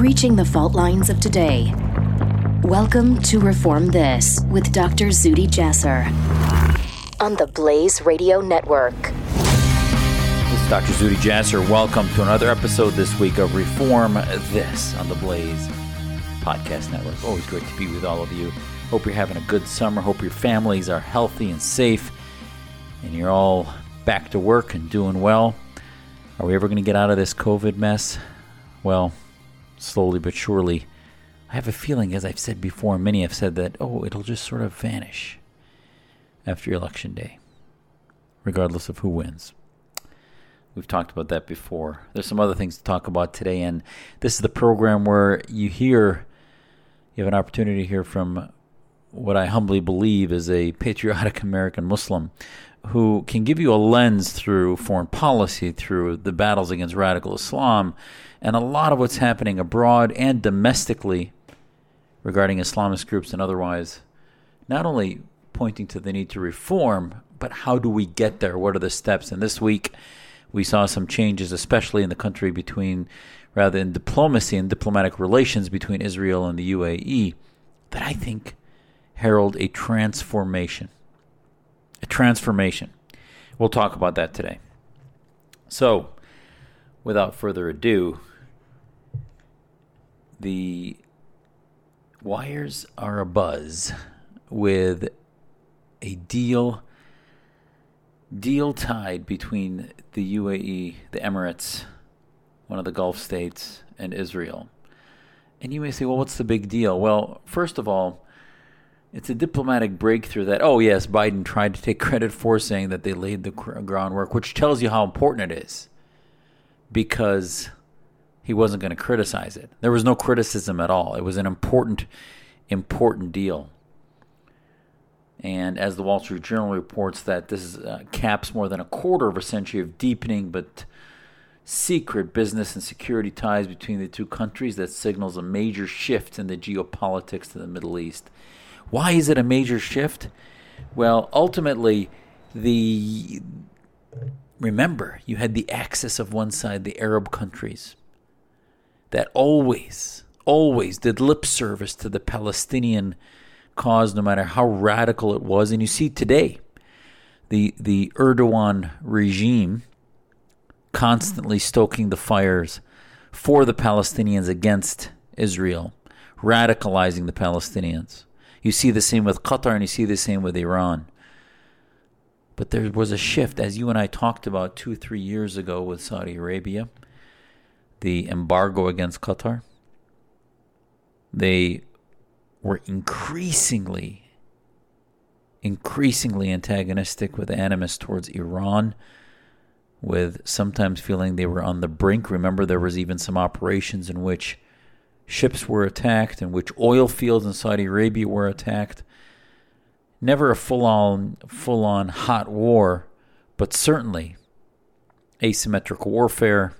breaching the fault lines of today. Welcome to Reform This with Dr. Zuhdi Jasser on the Blaze Radio Network. This is Dr. Zuhdi Jasser. Welcome to another episode this week of Reform This on the Blaze Podcast Network. Always great to be with all of you. Hope you're having a good summer. Hope your families are healthy and safe and you're all back to work and doing well. Are we ever going to get out of this COVID mess? Well, slowly but surely. I have a feeling, as I've said before, many have said that, oh, it'll just sort of vanish after election day, regardless of who wins. We've talked about that before. There's some other things to talk about today, and this is the program where you hear, you have an opportunity to hear from what I humbly believe is a patriotic American Muslim who can give you a lens through foreign policy, through the battles against radical Islam, and a lot of what's happening abroad and domestically regarding Islamist groups and otherwise, not only pointing to the need to reform, but how do we get there? What are the steps? And this week, we saw some changes, especially in the country between, rather in diplomacy and diplomatic relations between Israel and the UAE, that I think herald a transformation. A transformation. We'll talk about that today. So, without further ado, the wires are abuzz with a deal deal tied between the UAE, the Emirates, one of the Gulf states, and Israel. And you may say, well, what's the big deal? Well, first of all, it's a diplomatic breakthrough that, oh, yes, Biden tried to take credit for saying that they laid the groundwork, which tells you how important it is because he wasn't going to criticize it. There was no criticism at all. It was an important, important deal. And as the Wall Street Journal reports, that this is, uh, caps more than a quarter of a century of deepening but secret business and security ties between the two countries that signals a major shift in the geopolitics of the Middle East. Why is it a major shift? Well, ultimately, the remember you had the axis of one side, the Arab countries, that always, always did lip service to the Palestinian cause, no matter how radical it was. And you see today, the the Erdogan regime constantly stoking the fires for the Palestinians against Israel, radicalizing the Palestinians. You see the same with Qatar and you see the same with Iran. But there was a shift, as you and I talked about two, three years ago with Saudi Arabia, the embargo against Qatar. They were increasingly, increasingly antagonistic with animus towards Iran, with sometimes feeling they were on the brink. Remember, there was even some operations in which ships were attacked, in which oil fields in Saudi Arabia were attacked. Never a full on full on hot war, but certainly asymmetric warfare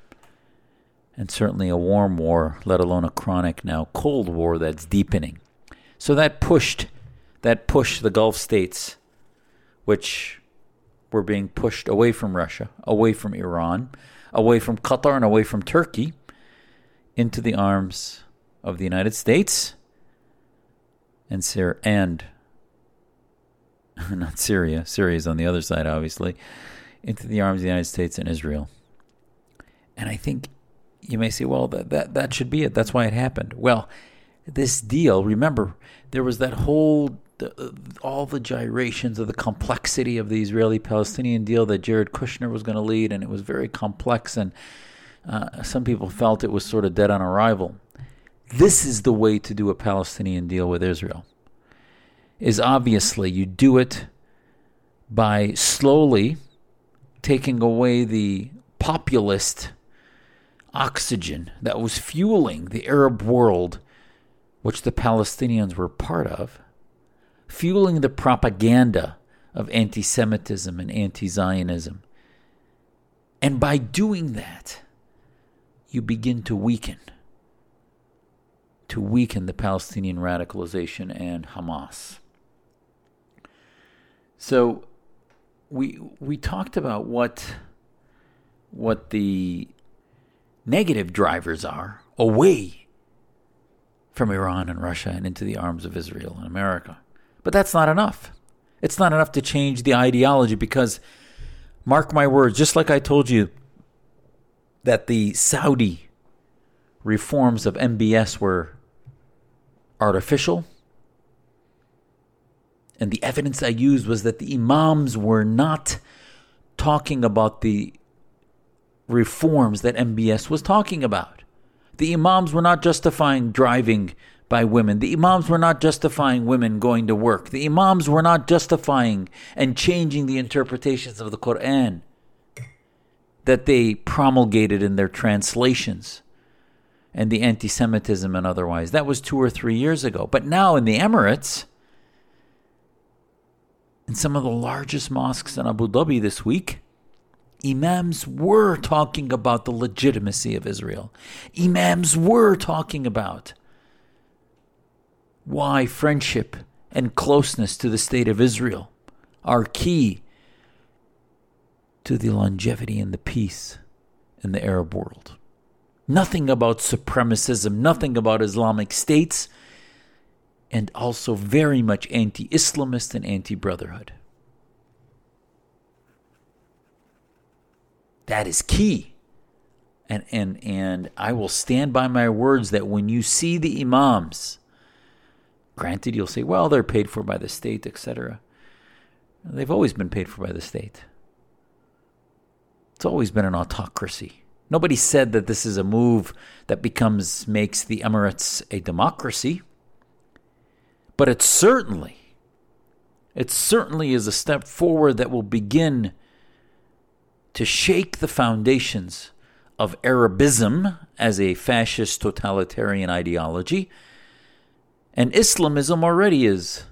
and certainly a warm war, let alone a chronic now cold war that's deepening. So that pushed that pushed the Gulf states, which were being pushed away from Russia, away from Iran, away from Qatar, and away from Turkey, into the arms of the United States and Syria and not Syria. Syria is on the other side, obviously, into the arms of the United States and Israel. And I think you may say, well, that, that, that should be it. That's why it happened. Well, this deal, remember, there was that whole, all the gyrations of the complexity of the Israeli Palestinian deal that Jared Kushner was going to lead, and it was very complex. And uh, some people felt it was sort of dead on arrival this is the way to do a Palestinian deal with Israel. Is obviously you do it by slowly taking away the populist oxygen that was fueling the Arab world, which the Palestinians were part of, fueling the propaganda of anti Semitism and anti Zionism. And by doing that, you begin to weaken to weaken the Palestinian radicalization and Hamas. So we we talked about what what the negative drivers are away from Iran and Russia and into the arms of Israel and America. But that's not enough. It's not enough to change the ideology because, mark my words, just like I told you that the Saudi reforms of MBS were artificial, and the evidence I used was that the Imams were not talking about the reforms that MBS was talking about. The Imams were not justifying driving by women. The Imams were not justifying women going to work. The Imams were not justifying and changing the interpretations of the Quran that they promulgated in their translations and the anti Semitism and otherwise. That was two or three years ago. But now in the Emirates, in some of the largest mosques in Abu Dhabi this week, Imams were talking about the legitimacy of Israel. Imams were talking about why friendship and closeness to the state of Israel are key to the longevity and the peace in the Arab world. Nothing about supremacism, nothing about Islamic states, and also very much anti Islamist and anti brotherhood. That is key. And, and, and I will stand by my words that when you see the Imams, granted, you'll say, well, they're paid for by the state, etc. They've always been paid for by the state. It's always been an autocracy. Nobody said that this is a move that becomes makes the Emirates a democracy. But it certainly it certainly is a step forward that will begin to shake the foundations of Arabism as a fascist totalitarian ideology. And Islamism already is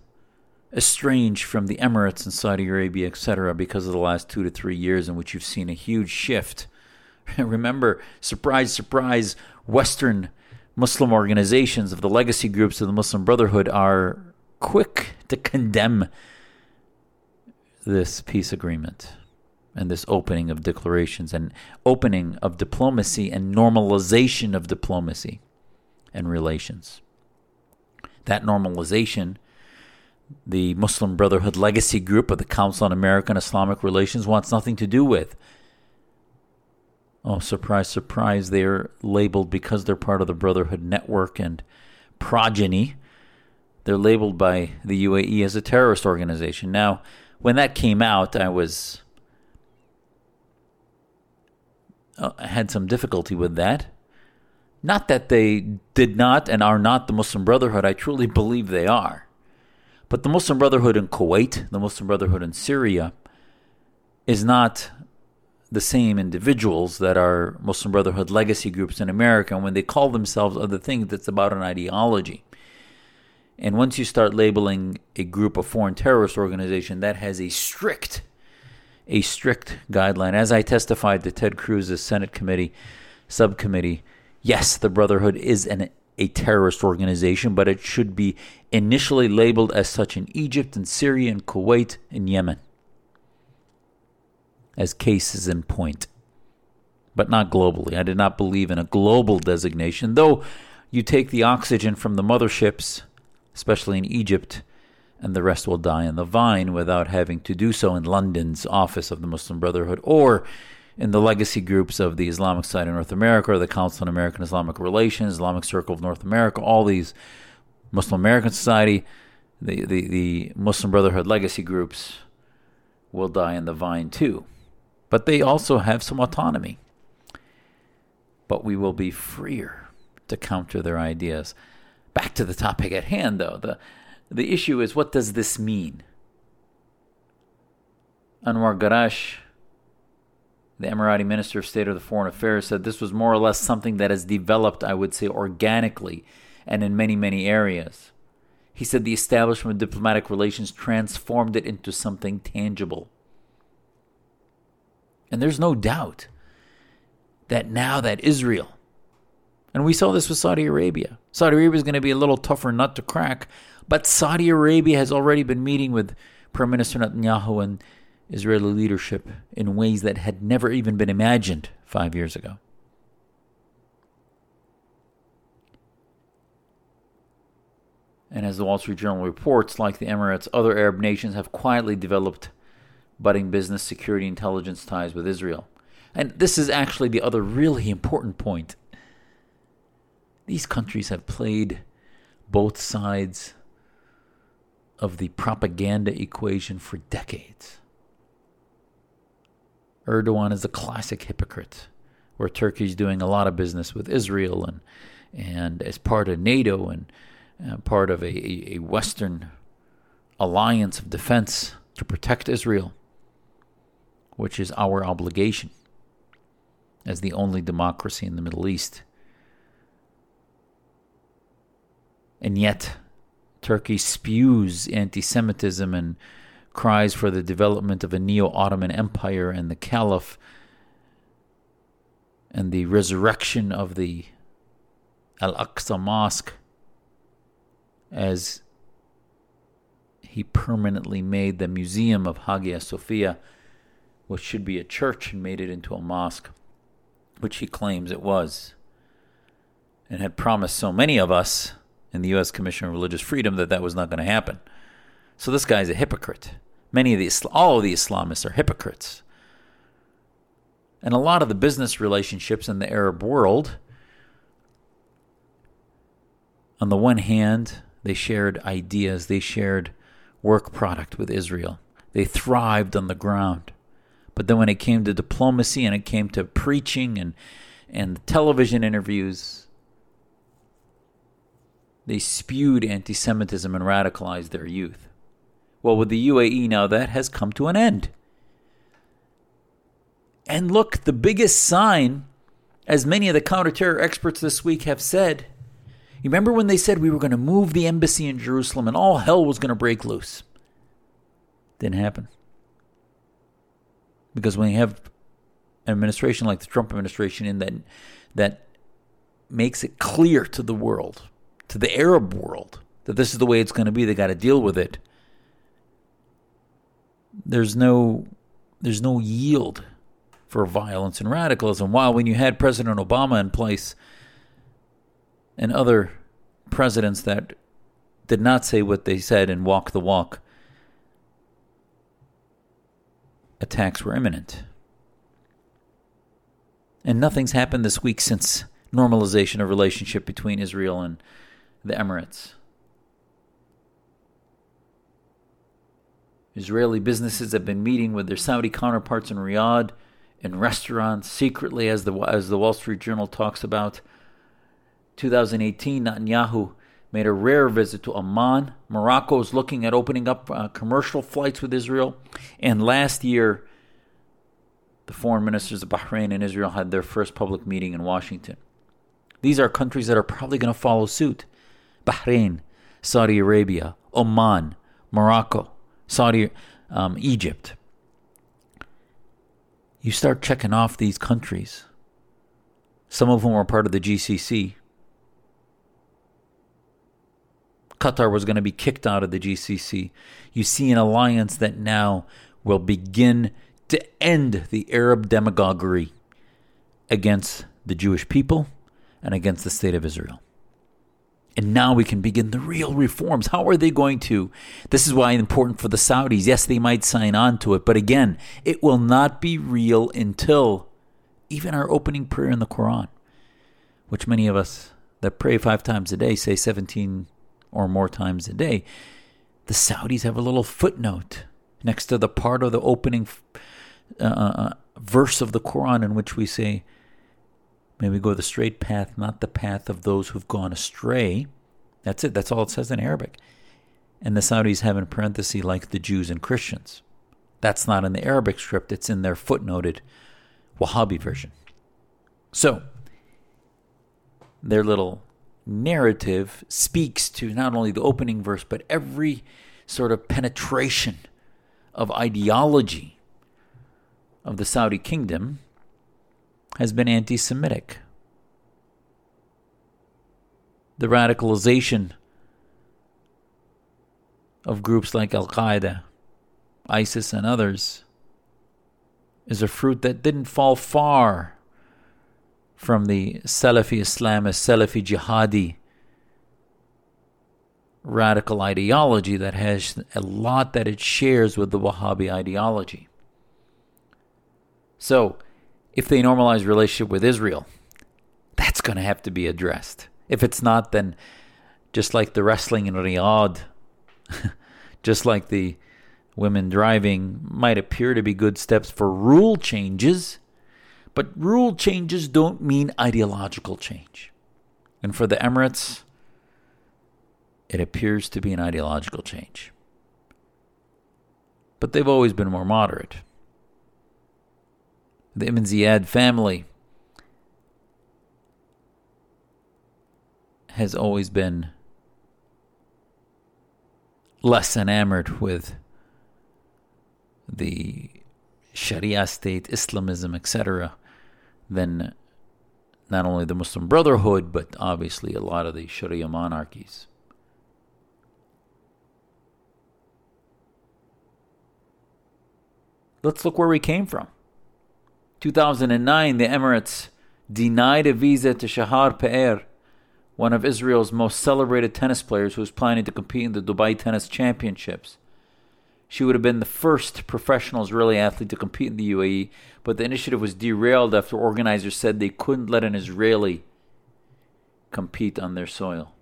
estranged from the Emirates and Saudi Arabia, etc., because of the last two to three years in which you've seen a huge shift. Remember, surprise, surprise, Western Muslim organizations of the legacy groups of the Muslim Brotherhood are quick to condemn this peace agreement and this opening of declarations and opening of diplomacy and normalization of diplomacy and relations. That normalization the Muslim Brotherhood Legacy Group of the Council on American Islamic Relations wants nothing to do with. Oh, surprise, surprise, they're labeled because they're part of the Brotherhood Network and progeny. They're labeled by the UAE as a terrorist organization. Now, when that came out, I was. Uh, had some difficulty with that. Not that they did not and are not the Muslim Brotherhood, I truly believe they are. But the Muslim Brotherhood in Kuwait, the Muslim Brotherhood in Syria, is not the same individuals that are Muslim Brotherhood legacy groups in America. And when they call themselves other things, it's about an ideology. And once you start labeling a group a foreign terrorist organization, that has a strict, a strict guideline. As I testified to Ted Cruz's Senate committee subcommittee, yes, the Brotherhood is an a terrorist organization, but it should be initially labeled as such in Egypt and Syria and Kuwait and Yemen as cases in point, but not globally. I did not believe in a global designation, though you take the oxygen from the motherships, especially in Egypt, and the rest will die in the vine without having to do so in London's office of the Muslim Brotherhood or in the legacy groups of the Islamic Society of North America or the Council on American Islamic Relations, Islamic Circle of North America, all these Muslim American Society, the, the, the Muslim Brotherhood legacy groups will die in the vine too. But they also have some autonomy. But we will be freer to counter their ideas. Back to the topic at hand, though. The, the issue is what does this mean? Anwar Gargash the Emirati Minister of State of the Foreign Affairs said this was more or less something that has developed, I would say, organically and in many, many areas. He said the establishment of diplomatic relations transformed it into something tangible. And there's no doubt that now that Israel, and we saw this with Saudi Arabia, Saudi Arabia is going to be a little tougher nut to crack, but Saudi Arabia has already been meeting with Prime Minister Netanyahu and Israeli leadership in ways that had never even been imagined five years ago. And as the Wall Street Journal reports, like the Emirates, other Arab nations have quietly developed budding business security intelligence ties with Israel. And this is actually the other really important point. These countries have played both sides of the propaganda equation for decades. Erdogan is a classic hypocrite, where Turkey is doing a lot of business with Israel and and as part of NATO and uh, part of a, a Western alliance of defense to protect Israel, which is our obligation as the only democracy in the Middle East. And yet, Turkey spews anti Semitism and cries for the development of a neo Ottoman empire and the caliph and the resurrection of the Al Aqsa Mosque as he permanently made the museum of Hagia Sophia, which should be a church, and made it into a mosque, which he claims it was, and had promised so many of us in the U.S. Commission on Religious Freedom that that was not going to happen. So this guy's a hypocrite. Many of the all of the Islamists are hypocrites. And a lot of the business relationships in the Arab world, on the one hand, they shared ideas, they shared work product with Israel. They thrived on the ground. But then when it came to diplomacy and it came to preaching and, and television interviews, they spewed anti Semitism and radicalized their youth. Well, with the UAE now, that has come to an end. And look, the biggest sign, as many of the counterterror experts this week have said, you remember when they said we were going to move the embassy in Jerusalem and all hell was going to break loose? Didn't happen. Because when you have an administration like the Trump administration in that that makes it clear to the world, to the Arab world, that this is the way it's going to be, they got to deal with it. There's no there's no yield for violence and radicalism. While when you had President Obama in place, and other presidents that did not say what they said and walk the walk, attacks were imminent. And nothing's happened this week since normalization of relationship between Israel and the Emirates. Israeli businesses have been meeting with their Saudi counterparts in Riyadh in restaurants secretly as the as the Wall Street Journal talks about 2018, Netanyahu made a rare visit to Amman. Morocco is looking at opening up uh, commercial flights with Israel. And last year, the foreign ministers of Bahrain and Israel had their first public meeting in Washington. These are countries that are probably going to follow suit Bahrain, Saudi Arabia, Oman, Morocco, Saudi, um, Egypt. You start checking off these countries, some of whom are part of the GCC, Qatar was going to be kicked out of the GCC. You see an alliance that now will begin to end the Arab demagoguery against the Jewish people and against the state of Israel. And now we can begin the real reforms. How are they going to? This is why it's important for the Saudis. Yes, they might sign on to it, but again, it will not be real until even our opening prayer in the Quran, which many of us that pray five times a day say 17 or more times a day, the Saudis have a little footnote next to the part of the opening uh, uh, verse of the Quran in which we say, May we go the straight path, not the path of those who've gone astray. That's it. That's all it says in Arabic. And the Saudis have in parenthesis, like the Jews and Christians. That's not in the Arabic script, it's in their footnoted Wahhabi version. So, their little narrative speaks to not only the opening verse, but every sort of penetration of ideology of the Saudi kingdom has been anti Semitic. The radicalization of groups like Al Qaeda, ISIS, and others is a fruit that didn't fall far from the Salafi Islamist, Salafi Jihadi radical ideology that has a lot that it shares with the Wahhabi ideology. So, if they normalize relationship with Israel, that's going to have to be addressed. If it's not, then just like the wrestling in Riyadh, just like the women driving might appear to be good steps for rule changes, but rule changes don't mean ideological change. And for the Emirates, it appears to be an ideological change. But they've always been more moderate. The Ibn Zayed family has always been less enamored with the Sharia state, Islamism, etc., than not only the Muslim Brotherhood, but obviously a lot of the Sharia monarchies. Let's look where we came from. 2009, the Emirates denied a visa to Shahar Pe'er, one of Israel's most celebrated tennis players who was planning to compete in the Dubai Tennis Championships. She would have been the first professional Israeli athlete to compete in the UAE, but the initiative was derailed after organizers said they couldn't let an Israeli compete on their soil.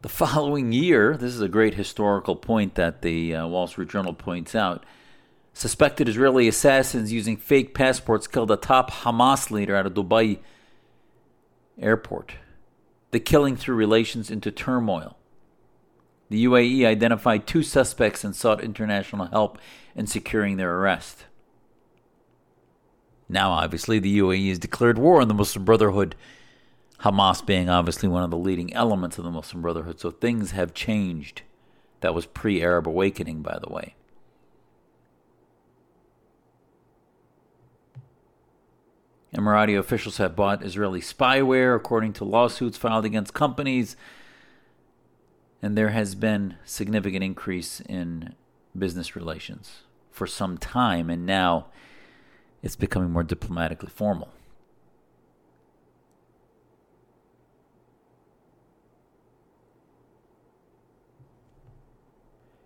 The following year, this is a great historical point that the uh, Wall Street Journal points out. Suspected Israeli assassins using fake passports killed a top Hamas leader at a Dubai airport. The killing threw relations into turmoil. The UAE identified two suspects and sought international help in securing their arrest. Now, obviously, the UAE has declared war on the Muslim Brotherhood Hamas being obviously one of the leading elements of the Muslim Brotherhood. So things have changed. That was pre Arab awakening, by the way. Emirati officials have bought Israeli spyware, according to lawsuits filed against companies. And there has been significant increase in business relations for some time, and now it's becoming more diplomatically formal.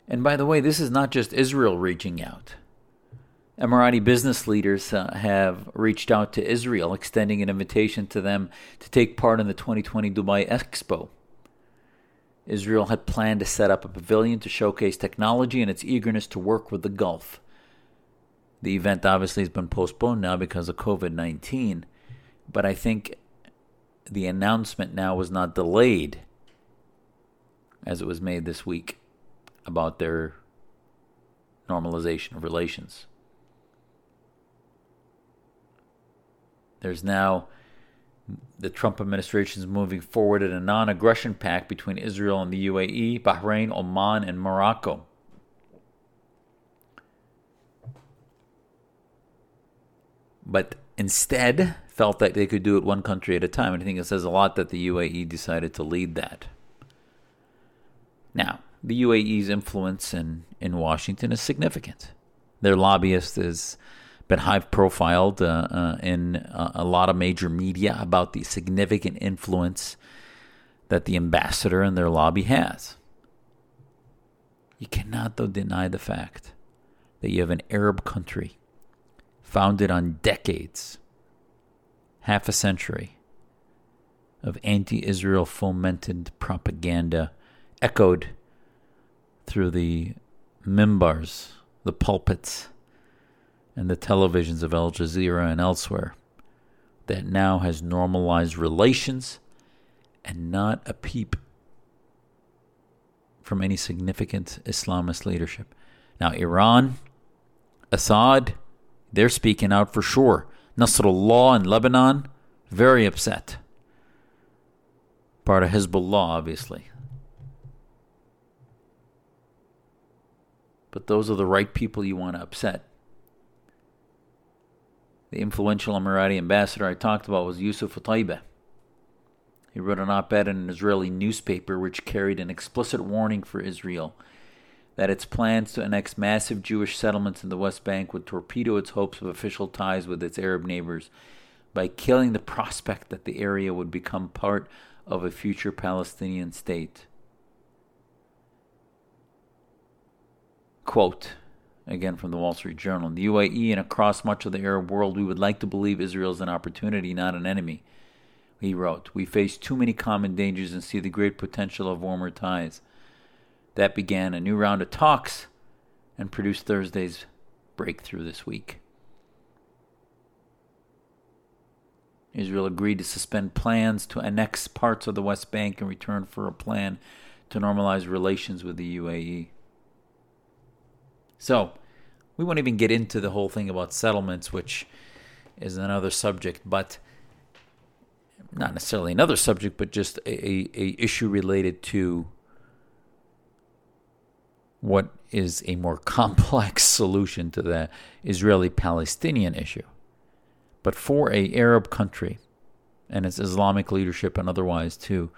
And by the way, this is not just Israel reaching out. Emirati business leaders uh, have reached out to Israel, extending an invitation to them to take part in the 2020 Dubai Expo. Israel had planned to set up a pavilion to showcase technology and its eagerness to work with the Gulf. The event obviously has been postponed now because of COVID 19, but I think the announcement now was not delayed as it was made this week about their normalization of relations. There's now the Trump administration is moving forward in a non aggression pact between Israel and the UAE, Bahrain, Oman, and Morocco. But instead, felt that they could do it one country at a time. And I think it says a lot that the UAE decided to lead that. Now, the UAE's influence in, in Washington is significant. Their lobbyist has been high profiled uh, uh, in uh, a lot of major media about the significant influence that the ambassador and their lobby has. You cannot, though, deny the fact that you have an Arab country founded on decades, half a century, of anti Israel fomented propaganda echoed through the mimbars, the pulpits, and the televisions of Al Jazeera and elsewhere that now has normalized relations and not a peep from any significant Islamist leadership. Now, Iran, Assad, they're speaking out for sure. Nasrallah in Lebanon, very upset. Part of Hezbollah, obviously. but those are the right people you want to upset. The influential Emirati ambassador I talked about was Yousef Otaiba. He wrote an op ed in an Israeli newspaper which carried an explicit warning for Israel that its plans to annex massive Jewish settlements in the West Bank would torpedo its hopes of official ties with its Arab neighbors by killing the prospect that the area would become part of a future Palestinian state. Quote, again from the Wall Street Journal In the UAE and across much of the Arab world, we would like to believe Israel is an opportunity, not an enemy. He wrote, We face too many common dangers and see the great potential of warmer ties. That began a new round of talks and produced Thursday's breakthrough this week. Israel agreed to suspend plans to annex parts of the West Bank in return for a plan to normalize relations with the UAE. So, we won't even get into the whole thing about settlements, which is another subject, but not necessarily another subject, but just a, a, issue related to what is a more complex solution to the Israeli-Palestinian issue. But for a Arab country and its Islamic leadership and otherwise to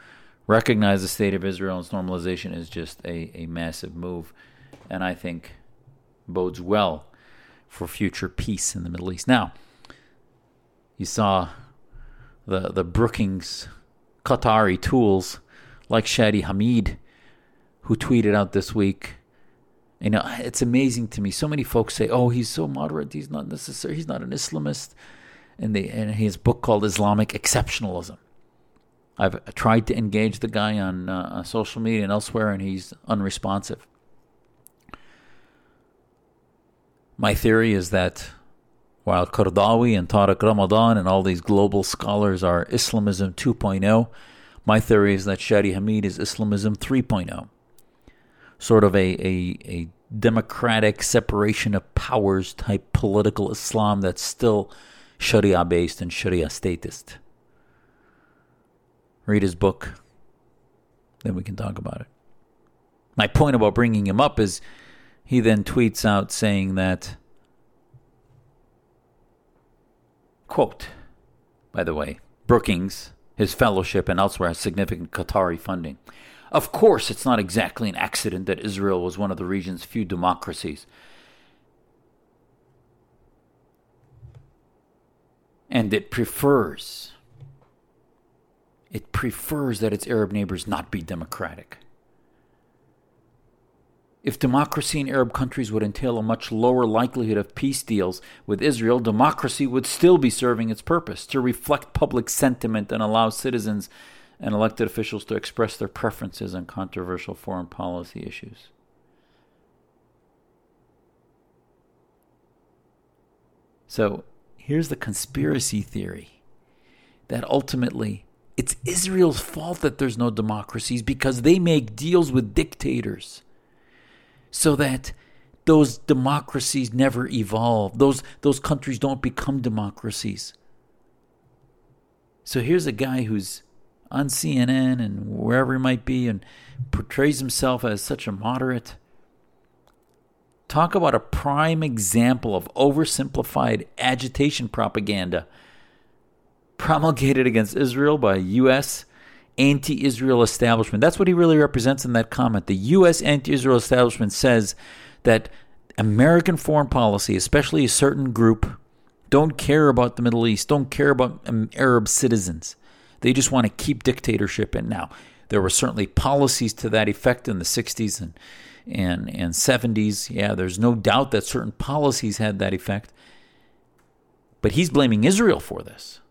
recognize the state of Israel and its normalization is just a, a massive move, and I think bodes well for future peace in the Middle East. Now, you saw the the Brookings Qatari tools like Shadi Hamid, who tweeted out this week. You know, it's amazing to me. So many folks say, "Oh, he's so moderate. He's not necessary. He's not an Islamist." And they and his book called Islamic Exceptionalism. I've tried to engage the guy on uh, social media and elsewhere, and he's unresponsive. My theory is that while Qaradawi and Tariq Ramadan and all these global scholars are Islamism 2.0, my theory is that Shadi Hamid is Islamism 3.0. Sort of a, a, a democratic separation of powers type political Islam that's still Sharia based and Sharia statist. Read his book, then we can talk about it. My point about bringing him up is he then tweets out saying that Quote, by the way, Brookings, his fellowship, and elsewhere has significant Qatari funding. Of course, it's not exactly an accident that Israel was one of the region's few democracies. And it prefers, it prefers that its Arab neighbors not be democratic. If democracy in Arab countries would entail a much lower likelihood of peace deals with Israel, democracy would still be serving its purpose to reflect public sentiment and allow citizens and elected officials to express their preferences on controversial foreign policy issues. So here's the conspiracy theory that ultimately it's Israel's fault that there's no democracies because they make deals with dictators so that those democracies never evolve. Those those countries don't become democracies. So here's a guy who's on CNN and wherever he might be and portrays himself as such a moderate. Talk about a prime example of oversimplified agitation propaganda promulgated against Israel by US anti Israel establishment. That's what he really represents in that comment. The U.S. anti Israel establishment says that American foreign policy, especially a certain group, don't care about the Middle East, don't care about um, Arab citizens. They just want to keep dictatorship. And now, there were certainly policies to that effect in the 60s and, and, and 70s. Yeah, there's no doubt that certain policies had that effect. But he's blaming Israel for this.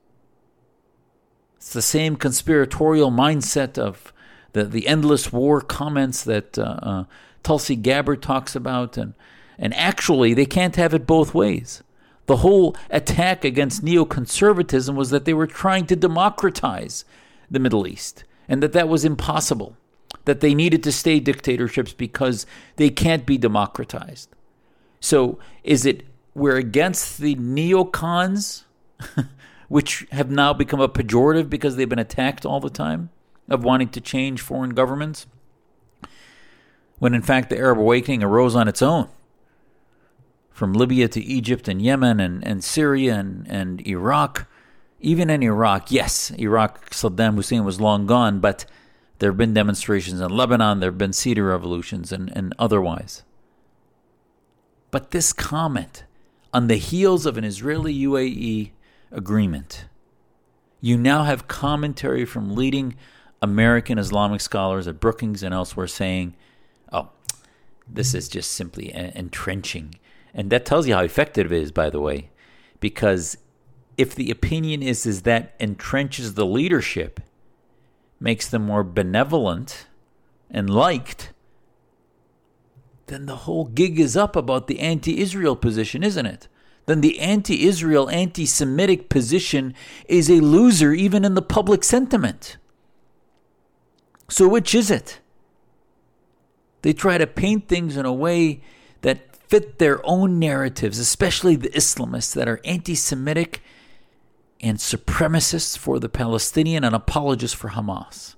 It's the same conspiratorial mindset of the, the endless war comments that uh, uh, Tulsi Gabbard talks about. And, and actually, they can't have it both ways. The whole attack against neoconservatism was that they were trying to democratize the Middle East and that that was impossible, that they needed to stay dictatorships because they can't be democratized. So, is it we're against the neocons which have now become a pejorative because they've been attacked all the time, of wanting to change foreign governments, when in fact the Arab awakening arose on its own. From Libya to Egypt and Yemen and, and Syria and, and Iraq, even in Iraq, yes, Iraq, Saddam Hussein was long gone, but There have been demonstrations in Lebanon, there have been cedar revolutions, and, and otherwise. But this comment, on the heels of an Israeli UAE agreement, you now have commentary from leading American Islamic scholars at Brookings and elsewhere saying, oh, this is just simply entrenching. And that tells you how effective it is, by the way, because if the opinion is, is that entrenches the leadership, makes them more benevolent and liked, then the whole gig is up about the anti Israel position, isn't it? Then the anti Israel, anti Semitic position is a loser even in the public sentiment. So, which is it? They try to paint things in a way that fit their own narratives, especially the Islamists that are anti Semitic and supremacists for the Palestinian and apologists for Hamas.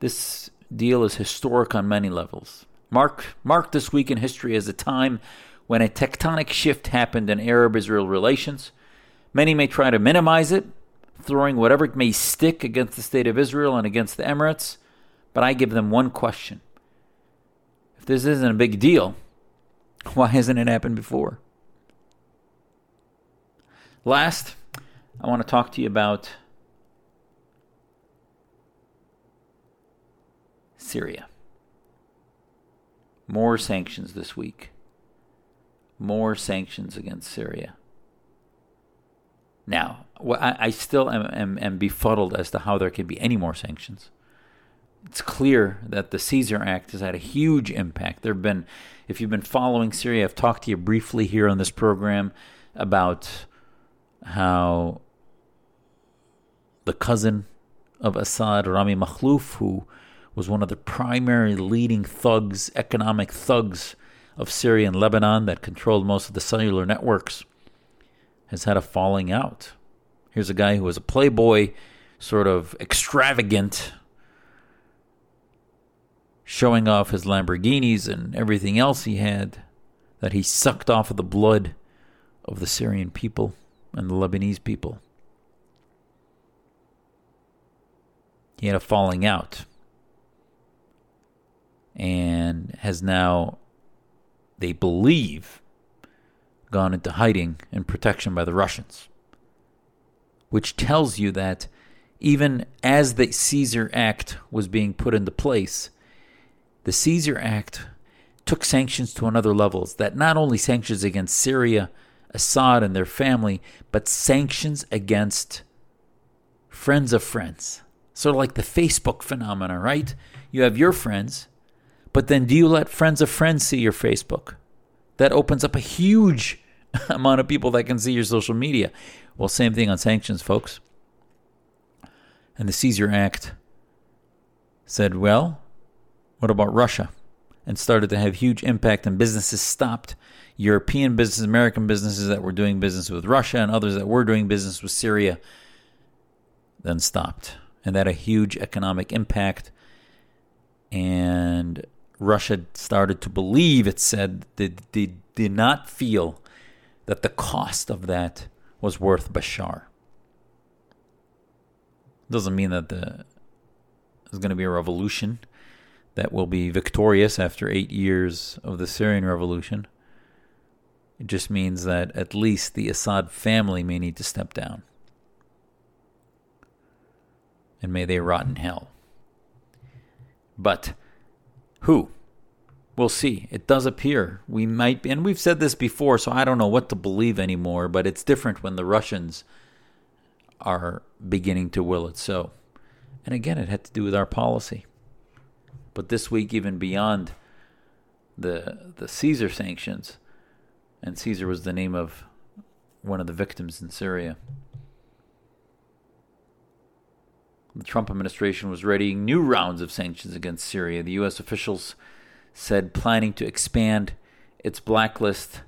This deal is historic on many levels. Mark, mark this week in history as a time when a tectonic shift happened in Arab Israel relations. Many may try to minimize it, throwing whatever may stick against the state of Israel and against the Emirates, but I give them one question. If this isn't a big deal, why hasn't it happened before? Last, I want to talk to you about Syria. More sanctions this week. More sanctions against Syria. Now, I, still am, am, am befuddled as to how there can be any more sanctions. It's clear that the Caesar Act has had a huge impact. There have been, if you've been following Syria, I've talked to you briefly here on this program about how the cousin of Assad, Rami Makhlouf, who was one of the primary leading thugs, economic thugs of Syria and Lebanon that controlled most of the cellular networks, has had a falling out. Here's a guy who was a playboy, sort of extravagant, showing off his Lamborghinis and everything else he had that he sucked off of the blood of the Syrian people and the Lebanese people. He had a falling out and has now, they believe, gone into hiding and protection by the Russians. Which tells you that even as the Caesar Act was being put into place, the Caesar Act took sanctions to another levels that not only sanctions against Syria, Assad and their family, but sanctions against friends of friends. Sort of like the Facebook phenomena, right? You have your friends, but then do you let friends of friends see your Facebook? That opens up a huge amount of people that can see your social media. Well, same thing on sanctions, folks. And the Caesar Act said, well, what about Russia? And started to have huge impact, and businesses stopped. European businesses, American businesses that were doing business with Russia, and others that were doing business with Syria, then stopped. And that had a huge economic impact. And Russia started to believe, it said, they, they did not feel that the cost of that was worth Bashar. Doesn't mean that the, there's going to be a revolution that will be victorious after eight years of the Syrian revolution. It just means that at least the Assad family may need to step down. And may they rot in hell. But who? We'll see. It does appear we might be, and we've said this before, so I don't know what to believe anymore, but it's different when the Russians are beginning to will it so. And again, it had to do with our policy. But this week, even beyond the the Caesar sanctions, and Caesar was the name of one of the victims in Syria. The Trump administration was readying new rounds of sanctions against Syria. The U.S. officials said planning to expand its blacklist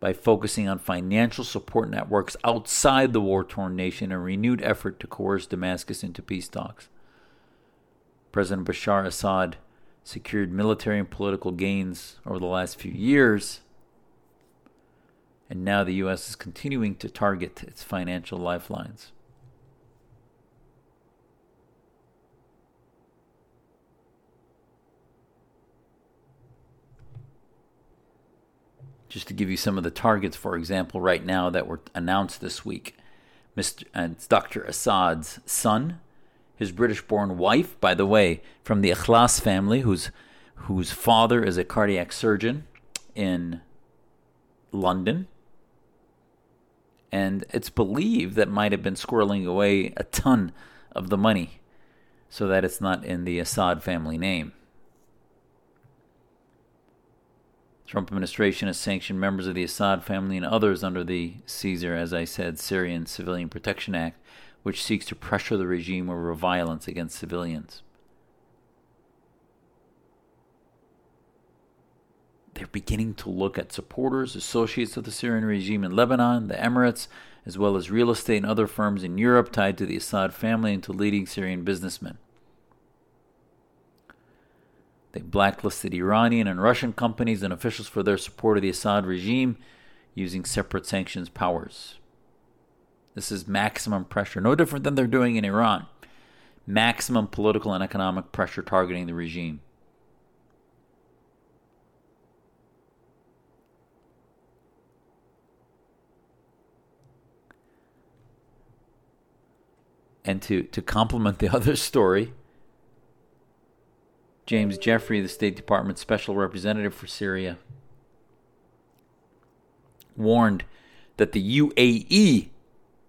by focusing on financial support networks outside the war torn nation, a renewed effort to coerce Damascus into peace talks. President Bashar Assad secured military and political gains over the last few years And now the U.S. is continuing to target its financial lifelines. Just to give you some of the targets, for example, right now that were announced this week, Mr. And uh, it's Dr. Assad's son, his British-born wife, by the way, from the Akhras family, whose whose father is a cardiac surgeon in London. And it's believed that might have been squirreling away a ton of the money so that it's not in the Assad family name. Trump administration has sanctioned members of the Assad family and others under the Caesar, as I said, Syrian Civilian Protection Act, which seeks to pressure the regime over violence against civilians. They're beginning to look at supporters, associates of the Syrian regime in Lebanon, the Emirates, as well as real estate and other firms in Europe tied to the Assad family and to leading Syrian businessmen. They blacklisted Iranian and Russian companies and officials for their support of the Assad regime using separate sanctions powers. This is maximum pressure, no different than they're doing in Iran. Maximum political and economic pressure targeting the regime. And to, to complement the other story, James Jeffrey, the State Department Special Representative for Syria, warned that the UAE,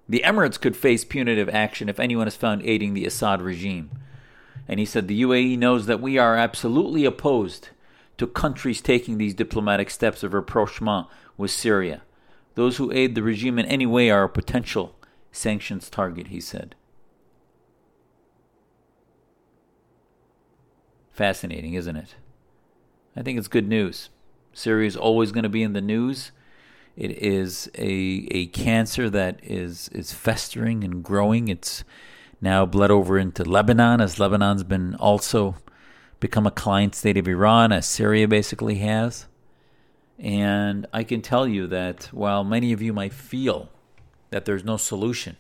the Emirates, could face punitive action if anyone is found aiding the Assad regime. And he said the UAE knows that we are absolutely opposed to countries taking these diplomatic steps of rapprochement with Syria. Those who aid the regime in any way are a potential sanctions target, he said. Fascinating, isn't it? I think it's good news. Syria is always going to be in the news. It is a a cancer that is is festering and growing. It's now bled over into Lebanon, as Lebanon's been also become a client state of Iran, as Syria basically has. And I can tell you that while many of you might feel that there's no solution,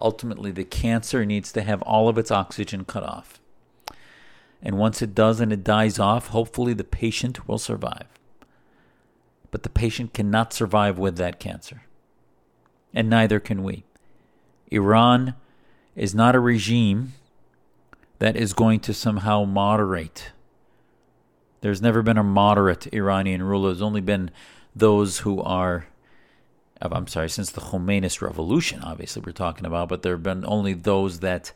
ultimately the cancer needs to have all of its oxygen cut off. And once it does and it dies off, hopefully the patient will survive. But the patient cannot survive with that cancer. And neither can we. Iran is not a regime that is going to somehow moderate. There's never been a moderate Iranian ruler. There's only been those who are, I'm sorry, since the Khomeinist revolution, obviously, we're talking about, but there have been only those that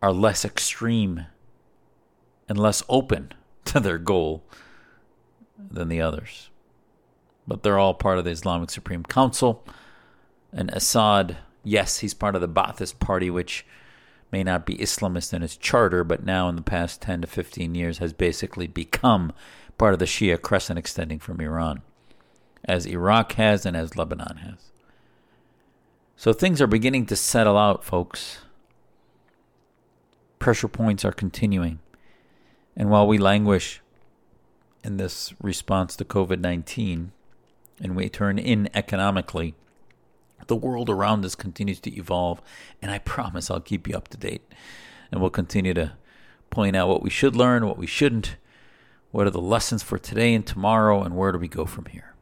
are less extreme and less open to their goal than the others. But they're all part of the Islamic Supreme Council. And Assad, yes, he's part of the Ba'athist Party, which may not be Islamist in its charter, but now in the past 10 to 15 years has basically become part of the Shia crescent extending from Iran, as Iraq has and as Lebanon has. So things are beginning to settle out, folks. Pressure points are continuing. And while we languish in this response to COVID 19 and we turn in economically, the world around us continues to evolve. And I promise I'll keep you up to date. And we'll continue to point out what we should learn, what we shouldn't, what are the lessons for today and tomorrow, and where do we go from here.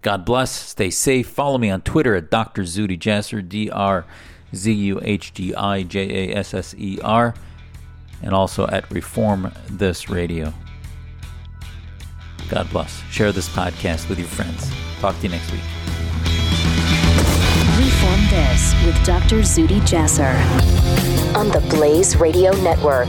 God bless. Stay safe. Follow me on Twitter at Dr. Zuhdi Jasser, D R Z U H D I J A S S E R and also at Reform This Radio. God bless. Share this podcast with your friends. Talk to you next week. Reform This with Dr. Zuhdi Jasser on the Blaze Radio Network.